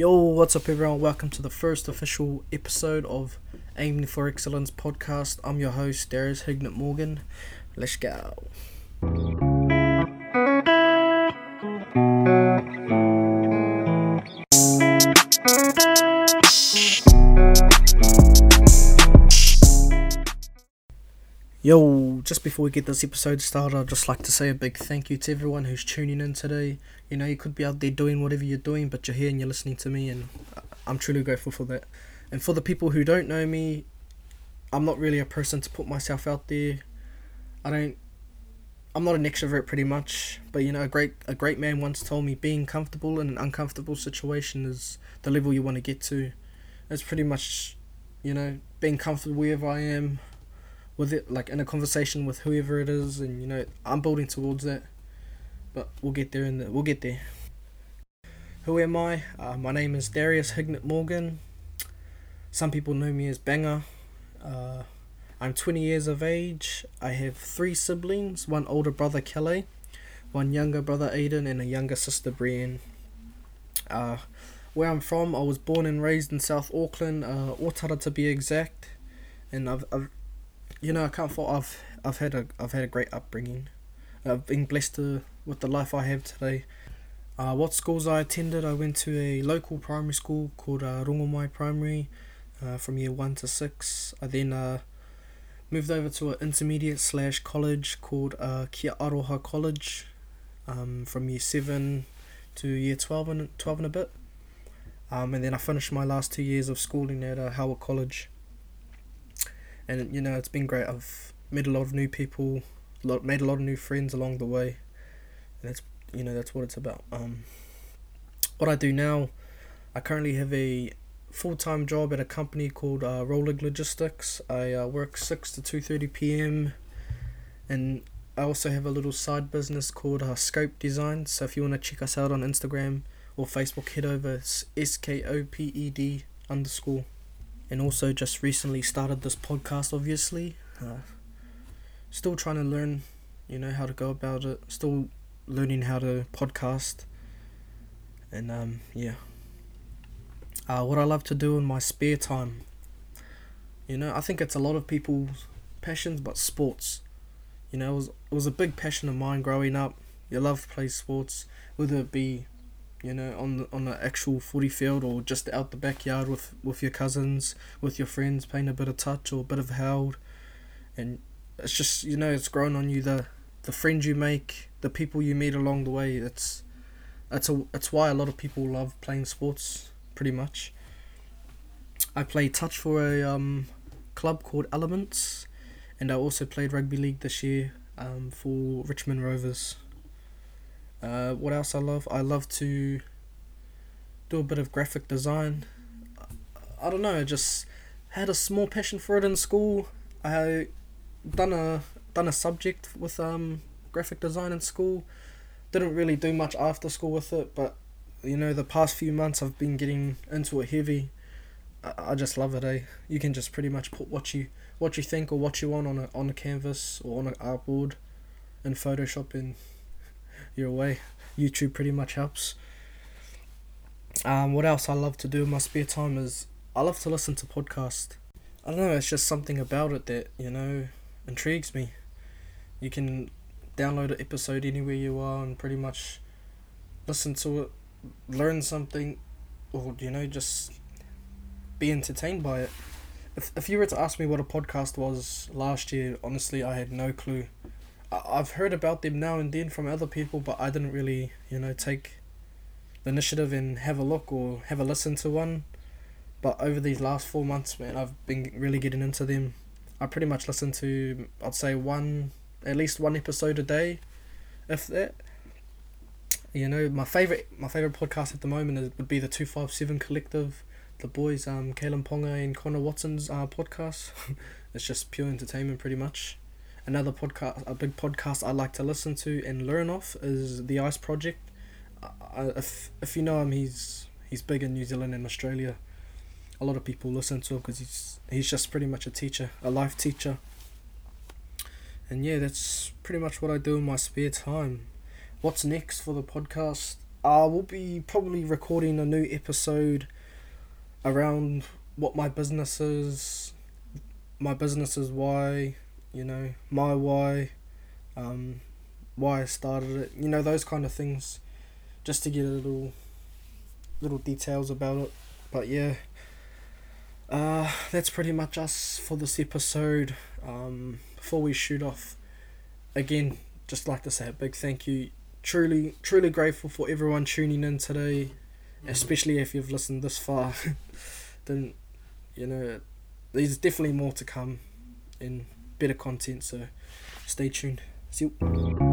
Yo, what's up, everyone? Welcome to the first official episode of Aiming for Excellence podcast. I'm your host, Darius Hignett Morgan. Let's go. Yo, just before we get this episode started, I'd just like to say a big thank you to everyone who's tuning in today. You know, you could be out there doing whatever you're doing, but you're here and you're listening to me, and I'm truly grateful for that. And for the people who don't know me, I'm not really a person to put myself out there. I don't. I'm not an extrovert, pretty much. But you know, a great a great man once told me being comfortable in an uncomfortable situation is the level you want to get to. It's pretty much, you know, being comfortable wherever I am with it, like in a conversation with whoever it is, and you know, I'm building towards that. But we'll get there, and the, we'll get there. Who am I? Uh, my name is Darius Hignett Morgan. Some people know me as Banger. Uh, I'm 20 years of age. I have three siblings: one older brother, Kelly, one younger brother, Aiden, and a younger sister, Brienne. Uh, where I'm from, I was born and raised in South Auckland, uh, Otara to be exact, and I've, I've you know, I can't fault. I've I've had a I've had a great upbringing. I've been blessed to, with the life I have today. Uh, what schools I attended? I went to a local primary school called uh, Rongomai Primary, uh, from year one to six. I then uh, moved over to an intermediate slash college called uh, Kia Aroha College, um, from year seven to year twelve and twelve and a bit. Um, and then I finished my last two years of schooling at uh, Howard College and you know it's been great. I've met a lot of new people, lot made a lot of new friends along the way, and that's you know that's what it's about. Um, what I do now, I currently have a full time job at a company called uh, Rolling Logistics. I uh, work six to two thirty p.m. and I also have a little side business called uh, Skope Design. So if you want to check us out on Instagram or Facebook, head over. S K O P E D underscore and also just recently started this podcast obviously. Uh, still trying to learn you know how to go about it. Still learning how to podcast. And um, yeah. Uh, what i love to do in my spare time you know i think it's a lot of people's passions but sports. You know it was, it was a big passion of mine growing up. You love to play sports whether it be you know, on the on the actual footy field or just out the backyard with with your cousins, with your friends, playing a bit of touch or a bit of held, and it's just you know it's grown on you the the friends you make, the people you meet along the way. It's that's a that's why a lot of people love playing sports. Pretty much. I play touch for a um, club called Elements, and I also played rugby league this year um, for Richmond Rovers. Uh, what else I love? I love to do a bit of graphic design. I don't know. I just had a small passion for it in school. I done a done a subject with um graphic design in school. Didn't really do much after school with it, but you know the past few months I've been getting into it heavy. I, I just love it. Eh, you can just pretty much put what you what you think or what you want on a on a canvas or on an artboard, in Photoshop and your way. YouTube pretty much helps. Um, what else I love to do in my spare time is I love to listen to podcasts. I don't know, it's just something about it that, you know, intrigues me. You can download an episode anywhere you are and pretty much listen to it, learn something, or, you know, just be entertained by it. If, if you were to ask me what a podcast was last year, honestly, I had no clue. I've heard about them now and then from other people, but I didn't really, you know, take the initiative and have a look or have a listen to one. But over these last four months, man, I've been really getting into them. I pretty much listen to, I'd say one, at least one episode a day, if that. You know, my favorite, my favorite podcast at the moment is, would be the Two Five Seven Collective, the boys, um, Kalyn Ponga and Connor Watson's uh, podcast. it's just pure entertainment, pretty much. Another podcast, a big podcast I like to listen to and learn off is the Ice Project. Uh, if if you know him, he's he's big in New Zealand and Australia. A lot of people listen to him because he's he's just pretty much a teacher, a life teacher. And yeah, that's pretty much what I do in my spare time. What's next for the podcast? I will be probably recording a new episode around what my business is, my business is why, you know, my why, um, why I started it, you know, those kind of things, just to get a little, little details about it. But yeah, uh, that's pretty much us for this episode. Um, before we shoot off, again, just like to say a big thank you. Truly, truly grateful for everyone tuning in today, especially if you've listened this far. then, you know, there's definitely more to come in better content. So, stay tuned. See you.